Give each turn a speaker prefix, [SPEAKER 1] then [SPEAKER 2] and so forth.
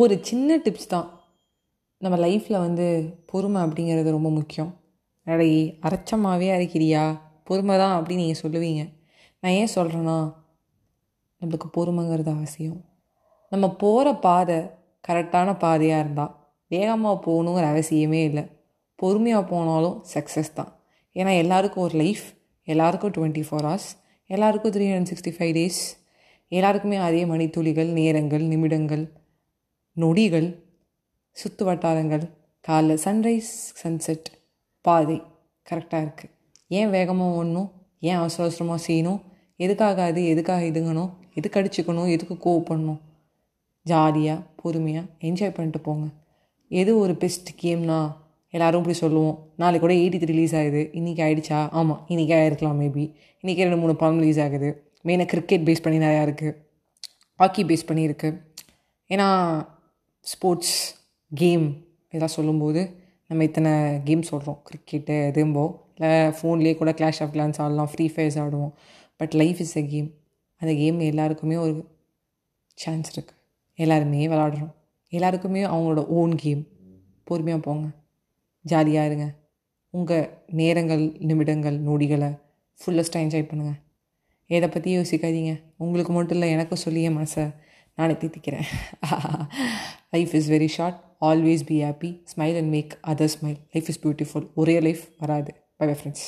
[SPEAKER 1] ஒரு சின்ன டிப்ஸ் தான். நம்ம லைஃப்பில் வந்து பொறுமை அப்படிங்கிறது ரொம்ப முக்கியம். அடே அரைச்சமாகவே அரைக்கிறியா? பொறுமை தான் அப்படின்னு நீங்கள் சொல்லுவீங்க. நான் ஏன் சொல்கிறேன்னா நம்மளுக்கு பொறுமைங்கிறது அவசியம். நம்ம போகிற பாதை கரெக்டான பாதையாக இருந்தால் வேகமாக போகணுங்கிற அவசியமே இல்லை. பொறுமையாக போனாலும் சக்ஸஸ் தான். ஏன்னா எல்லாருக்கும் ஒரு லைஃப் எல்லாருக்கும் டுவெண்ட்டி ஃபோர் ஹவர்ஸ் எல்லாருக்கும் three hundred sixty five days எல்லாருக்குமே அதே மணித்துளிகள் நேரங்கள் நிமிடங்கள் நொடிகள் சுற்று வட்டாரங்கள் காலைல சன்ரைஸ் சன்செட் பாதை கரெக்டாக இருக்குது ஏன் வேகமாக ஓடணும்? ஏன் அவசர அவசரமாக செய்யணும்? எதுக்காக அது எதுக்காக இதுங்கணும் எதுக்கு அடிச்சுக்கணும்? எதுக்கு கோவப்படணும்? ஜாலியாக பொறுமையாக என்ஜாய் பண்ணிட்டு போங்க. எது ஒரு பெஸ்ட் கேம்னா எல்லோரும் இப்படி சொல்லுவோம். நாளைக்கு கூட எயிட்டி ரிலீஸ் ஆகுது. இன்றைக்கி ஆகிடுச்சா ஆமாம் இன்றைக்கி ஆகிருக்கலாம் மேபி இன்றைக்கி ரெண்டு மூணு படம் ரிலீஸ் ஆகுது. மெயினாக கிரிக்கெட் பேஸ் பண்ணி நிறையா இருக்குது ஹாக்கி பேஸ் பண்ணியிருக்கு. ஏன்னா ஸ்போர்ட்ஸ் கேம் இதெல்லாம் சொல்லும்போது நம்ம இத்தனை கேம் சொல்கிறோம் கிரிக்கெட்டு எதும்போ இல்லை ஃபோன்லேயே கூட கிளாஷ் ஆஃப் கிளான்ஸ் ஆடலாம் ஃப்ரீ ஃபயர்ஸ் ஆடுவோம். But life is a game அந்த கேம் எல்லாருக்குமே ஒரு சான்ஸ் இருக்குது எல்லாருமே விளாடுறோம் எல்லாருக்குமே அவங்களோட ஓன் கேம் பொறுமையாக போங்க. ஜாலியாக இருங்க. உங்கள் நேரங்கள் நிமிடங்கள் நொடிகளை ஃபுல்லஸ்ட்டாக என்ஜாய் பண்ணுங்கள் எதை பற்றி யோசிக்காதீங்க. உங்களுக்கு மட்டும் இல்லை எனக்கும் சொல்லி என் மனசை நானே தீர்த்திக்கிறேன். Life is very short always be happy smile and make other smile life is beautiful ஒரே லைஃப் வராது. Bye bye friends